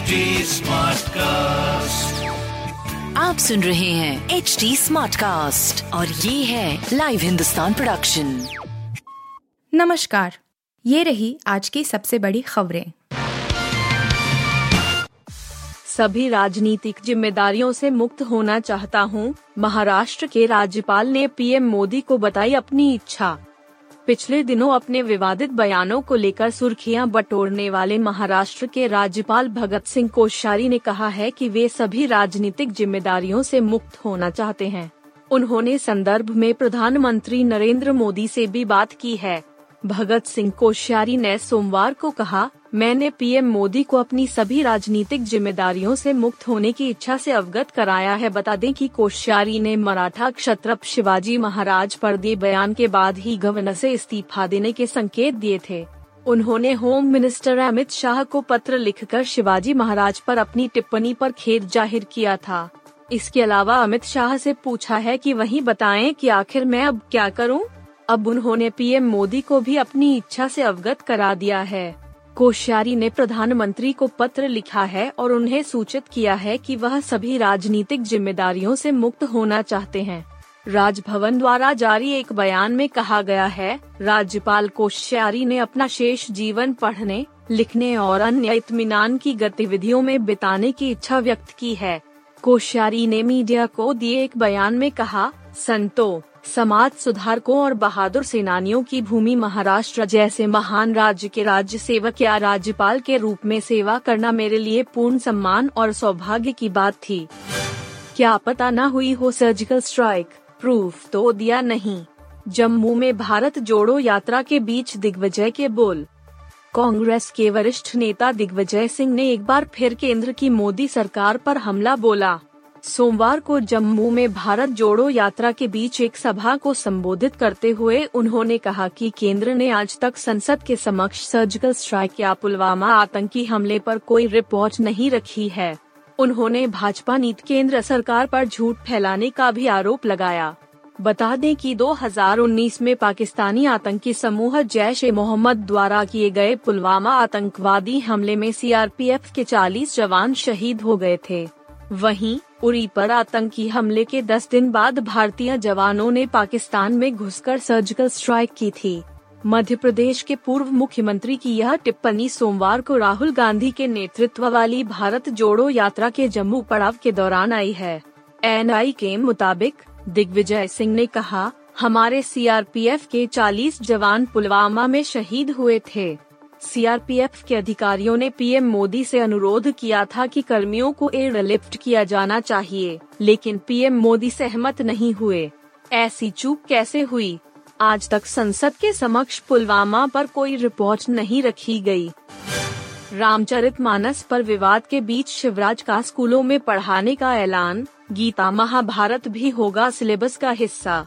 HD Smartcast. आप सुन रहे हैं एच डी स्मार्ट कास्ट और ये है लाइव हिंदुस्तान प्रोडक्शन नमस्कार ये रही आज की सबसे बड़ी खबरें। सभी राजनीतिक जिम्मेदारियों से मुक्त होना चाहता हूँ, महाराष्ट्र के राज्यपाल ने पीएम मोदी को बताई अपनी इच्छा। पिछले दिनों अपने विवादित बयानों को लेकर सुर्खियाँ बटोरने वाले महाराष्ट्र के राज्यपाल भगत सिंह कोश्यारी ने कहा है कि वे सभी राजनीतिक जिम्मेदारियों से मुक्त होना चाहते हैं। उन्होंने संदर्भ में प्रधानमंत्री नरेंद्र मोदी से भी बात की है। भगत सिंह कोश्यारी ने सोमवार को कहा, मैंने पीएम मोदी को अपनी सभी राजनीतिक जिम्मेदारियों से मुक्त होने की इच्छा से अवगत कराया है। बता दें कि कोश्यारी ने मराठा क्षत्रप शिवाजी महाराज पर दिए बयान के बाद ही गवर्नर से इस्तीफा देने के संकेत दिए थे। उन्होंने होम मिनिस्टर अमित शाह को पत्र लिखकर शिवाजी महाराज पर अपनी टिप्पणी पर खेद ज़ाहिर किया था। इसके अलावा अमित शाह से पूछा है कि वही बताएँ कि आखिर मैं अब क्या करूँ? अब उन्होंने पीएम मोदी को भी अपनी इच्छा से अवगत करा दिया है। कोश्यारी ने प्रधानमंत्री को पत्र लिखा है और उन्हें सूचित किया है कि वह सभी राजनीतिक जिम्मेदारियों से मुक्त होना चाहते हैं। राजभवन द्वारा जारी एक बयान में कहा गया है, राज्यपाल कोश्यारी ने अपना शेष जीवन पढ़ने, लिखने और अन्य इतमान की गतिविधियों में बिताने की इच्छा व्यक्त की है। कोश्यारी ने मीडिया को दिए एक बयान में कहा, संतो समाज सुधारकों और बहादुर सेनानियों की भूमि महाराष्ट्र जैसे महान राज्य के राज्य सेवक या राज्यपाल के रूप में सेवा करना मेरे लिए पूर्ण सम्मान और सौभाग्य की बात थी। क्या पता न हुई हो सर्जिकल स्ट्राइक प्रूफ तो दिया नहीं। जम्मू में भारत जोड़ो यात्रा के बीच दिग्विजय के बोल। कांग्रेस के वरिष्ठ नेता दिग्विजय सिंह ने एक बार फिर केंद्र की मोदी सरकार पर हमला बोला। सोमवार को जम्मू में भारत जोड़ो यात्रा के बीच एक सभा को संबोधित करते हुए उन्होंने कहा कि केंद्र ने आज तक संसद के समक्ष सर्जिकल स्ट्राइक या पुलवामा आतंकी हमले पर कोई रिपोर्ट नहीं रखी है। उन्होंने भाजपा नीति केंद्र सरकार पर झूठ फैलाने का भी आरोप लगाया। बता दें कि 2019 में पाकिस्तानी आतंकी समूह जैश ए मोहम्मद द्वारा किए गए पुलवामा आतंकवादी हमले में सीआरपीएफ के 40 जवान शहीद हो गए थे। वहीं, उरी पर आतंकी हमले के 10 दिन बाद भारतीय जवानों ने पाकिस्तान में घुसकर सर्जिकल स्ट्राइक की थी। मध्य प्रदेश के पूर्व मुख्यमंत्री की यह टिप्पणी सोमवार को राहुल गांधी के नेतृत्व वाली भारत जोड़ो यात्रा के जम्मू पड़ाव के दौरान आई है। एनआई के मुताबिक, दिग्विजय सिंह ने कहा, हमारे सीआरपीएफ के 40 जवान पुलवामा में शहीद हुए थे। सीआरपीएफ के अधिकारियों ने पीएम मोदी से अनुरोध किया था कि कर्मियों को एयरलिफ्ट किया जाना चाहिए, लेकिन पीएम मोदी सहमत नहीं हुए। ऐसी चूक कैसे हुई? आज तक संसद के समक्ष पुलवामा पर कोई रिपोर्ट नहीं रखी गई। रामचरितमानस पर विवाद के बीच शिवराज का स्कूलों में पढ़ाने का ऐलान, गीता महाभारत भी होगा सिलेबस का हिस्सा।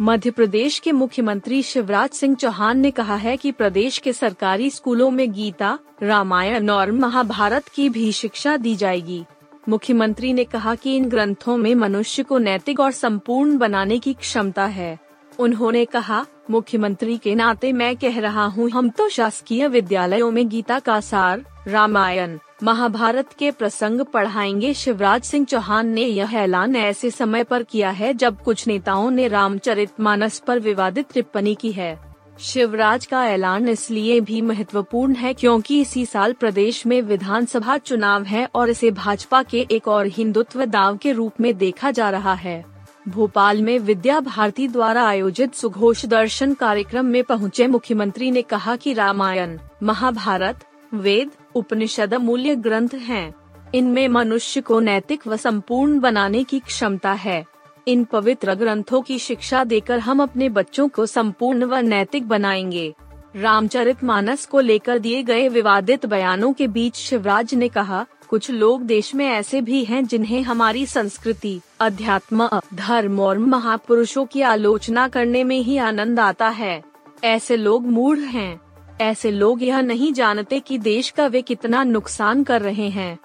मध्य प्रदेश के मुख्यमंत्री शिवराज सिंह चौहान ने कहा है कि प्रदेश के सरकारी स्कूलों में गीता, रामायण और महाभारत की भी शिक्षा दी जाएगी। मुख्यमंत्री ने कहा कि इन ग्रंथों में मनुष्य को नैतिक और संपूर्ण बनाने की क्षमता है। उन्होंने कहा, मुख्यमंत्री के नाते मैं कह रहा हूँ, हम तो शासकीय विद्यालयों में गीता का सार, रामायण महाभारत के प्रसंग पढ़ाएँगे। शिवराज सिंह चौहान ने यह ऐलान ऐसे समय पर किया है जब कुछ नेताओं ने रामचरितमानस पर विवादित टिप्पणी की है। शिवराज का ऐलान इसलिए भी महत्वपूर्ण है क्योंकि इसी साल प्रदेश में विधानसभा चुनाव है और इसे भाजपा के एक और हिंदुत्व दाव के रूप में देखा जा रहा है। भोपाल में विद्या भारती द्वारा आयोजित सुघोष दर्शन कार्यक्रम में पहुँचे मुख्यमंत्री ने कहा कि रामायण, महाभारत, वेद उपनिषद मूल्य ग्रंथ हैं। इनमें मनुष्य को नैतिक व संपूर्ण बनाने की क्षमता है। इन पवित्र ग्रंथों की शिक्षा देकर हम अपने बच्चों को संपूर्ण व नैतिक बनाएँगे। रामचरित मानस को लेकर दिए गए विवादित बयानों के बीच शिवराज ने कहा, कुछ लोग देश में ऐसे भी हैं जिन्हें हमारी संस्कृति, अध्यात्म, धर्म और महापुरुषों की आलोचना करने में ही आनंद आता है। ऐसे लोग मूढ़ हैं। ऐसे लोग यह नहीं जानते कि देश का वे कितना नुकसान कर रहे हैं।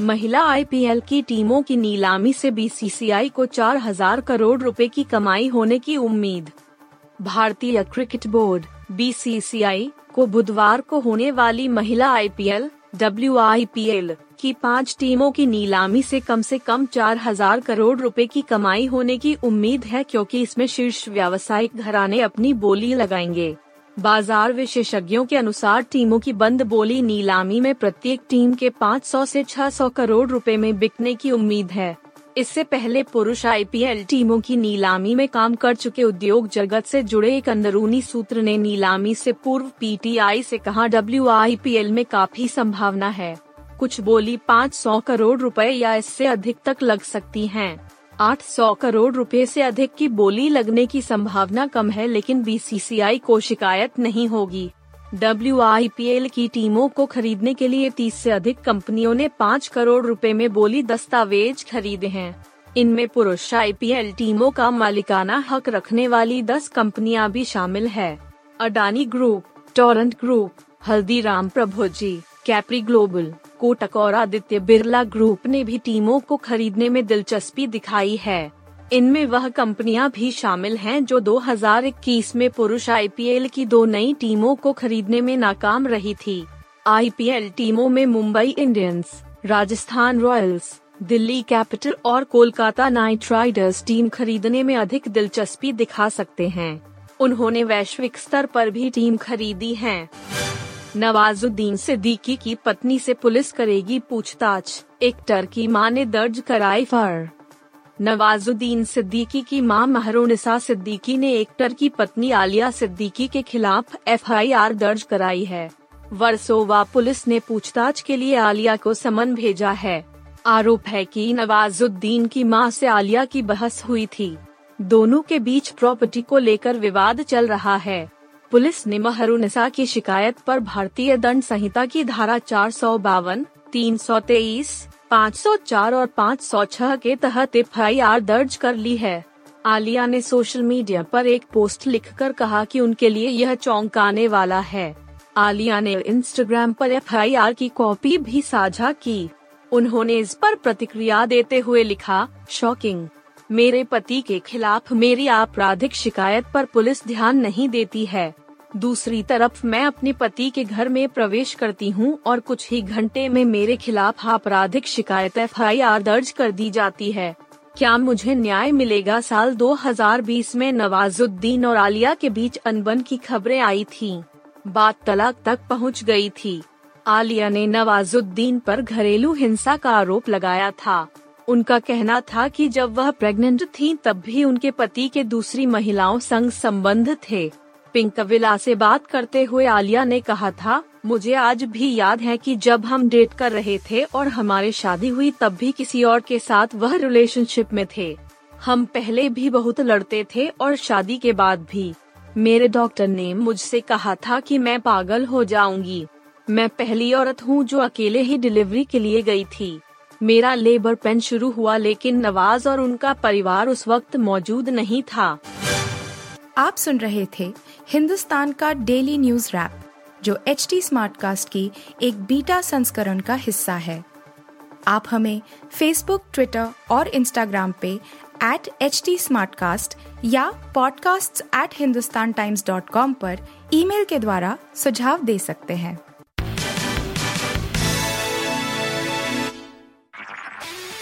महिला आईपीएल की टीमों की नीलामी से बीसीसीआई को 4000 करोड़ रुपए की कमाई होने की उम्मीद। भारतीय क्रिकेट बोर्ड, बीसीसीआई, को बुधवार को होने वाली महिला आईपीएल डब्ल्यू की पाँच टीमों की नीलामी से कम से कम चार हज़ार करोड़ रुपए की कमाई होने की उम्मीद है क्योंकि इसमें शीर्ष व्यावसायिक घराने अपनी बोली लगाएँगे। बाज़ार विशेषज्ञों के अनुसार टीमों की बंद बोली नीलामी में प्रत्येक टीम के 500 से 600 करोड़ रुपए में बिकने की उम्मीद है इससे पहले पुरुष आईपीएल टीमों की नीलामी में काम कर चुके उद्योग जगत से जुड़े एक अंदरूनी सूत्र ने नीलामी से पूर्व पीटीआई से कहा, डब्ल्यूआईपीएल में काफ़ी संभावना है कुछ बोली 500 करोड़ रुपए या इससे अधिक तक लग सकती हैं। 800 करोड़ रुपए से अधिक की बोली लगने की संभावना कम है, लेकिन बीसीसीआई को शिकायत नहीं होगी। डब्ल्यू की टीमों को खरीदने के लिए 30 से अधिक कंपनियों ने 5 करोड़ रुपए में बोली दस्तावेज़ खरीदे हैं। इनमें पुरुष आईपीएल टीमों का मालिकाना हक रखने वाली 10 कंपनियाँ भी शामिल है। Adani group, Torrent group, Haldiram Prabhuji, Capri global. Kotak और आदित्य बिरला ग्रुप ने भी टीमों को खरीदने में दिलचस्पी दिखाई है। इनमें वह कंपनियाँ भी शामिल हैं जो 2021 में पुरुष आईपीएल की दो नई टीमों को खरीदने में नाकाम रही थी। आईपीएल टीमों में Mumbai Indians, Rajasthan Royals, Delhi Capital और कोलकाता नाइट राइडर्स टीम खरीदने में अधिक दिलचस्पी दिखा सकते हैं। उन्होंने वैश्विक स्तर पर भी टीम खरीदी है। नवाजुद्दीन सिद्दीकी की पत्नी से पुलिस करेगी पूछताछ। एक टर्की माँ ने दर्ज कराई फर। नवाजुद्दीन सिद्दीकी की माँ महरुनिसा सिद्दीकी ने एक टर्की पत्नी आलिया सिद्दीकी के खिलाफ एफआईआर दर्ज कराई है। वर्सोवा पुलिस ने पूछताछ के लिए आलिया को समन भेजा है। आरोप है कि नवाजुद्दीन की माँ से आलिया की बहस हुई थी। दोनों के बीच प्रॉपर्टी को लेकर विवाद चल रहा है। पुलिस ने महरुनिसा की शिकायत पर भारतीय दंड संहिता की धारा चार सौ बावन, तीन सौ तेईस, पाँच सौ चार और पाँच सौ छह के तहत एफ़ दर्ज कर ली है। आलिया ने सोशल मीडिया पर एक पोस्ट लिखकर कहा कि उनके लिए यह चौंकाने वाला है। आलिया ने इंस्टाग्राम पर एफआईआर की कॉपी भी साझा की। उन्होंने इस पर प्रतिक्रिया देते हुए लिखा, शॉकिंग। मेरे पति के खिलाफ मेरी आपराधिक शिकायत पर पुलिस ध्यान नहीं देती है। दूसरी तरफ़ मैं अपने पति के घर में प्रवेश करती हूँ और कुछ ही घंटे में मेरे खिलाफ आपराधिक शिकायत एफआईआर दर्ज कर दी जाती है। क्या मुझे न्याय मिलेगा? साल 2020 में नवाजुद्दीन और आलिया के बीच अनबन की खबरें आई थीं। बात तलाक तक पहुँच गई थी। आलिया ने नवाजुद्दीन पर घरेलू हिंसा का आरोप लगाया था। उनका कहना था कि जब वह प्रेग्नेंट थी, तब भी उनके पति के दूसरी महिलाओं संग संबंध थे। पिंक विला से बात करते हुए आलिया ने कहा था, मुझे आज भी याद है कि जब हम डेट कर रहे थे और हमारी शादी हुई, तब भी किसी और के साथ वह रिलेशनशिप में थे। हम पहले भी बहुत लड़ते थे और शादी के बाद भी। मेरे डॉक्टर ने मुझसे कहा था कि मैं पागल हो जाऊँगी। मैं पहली औरत हूँ जो अकेले ही डिलीवरी के लिए गई थी। मेरा लेबर पेन शुरू हुआ लेकिन नवाज़ और उनका परिवार उस वक्त मौजूद नहीं था। आप सुन रहे थे हिंदुस्तान का डेली न्यूज़ रैप, जो एच टी स्मार्ट कास्ट की एक बीटा संस्करण का हिस्सा है। आप हमें फेसबुक ट्विटर और इंस्टाग्राम पे एट एच टी या podcasts@hindustantimes.com पर ईमेल के द्वारा सुझाव दे सकते हैं।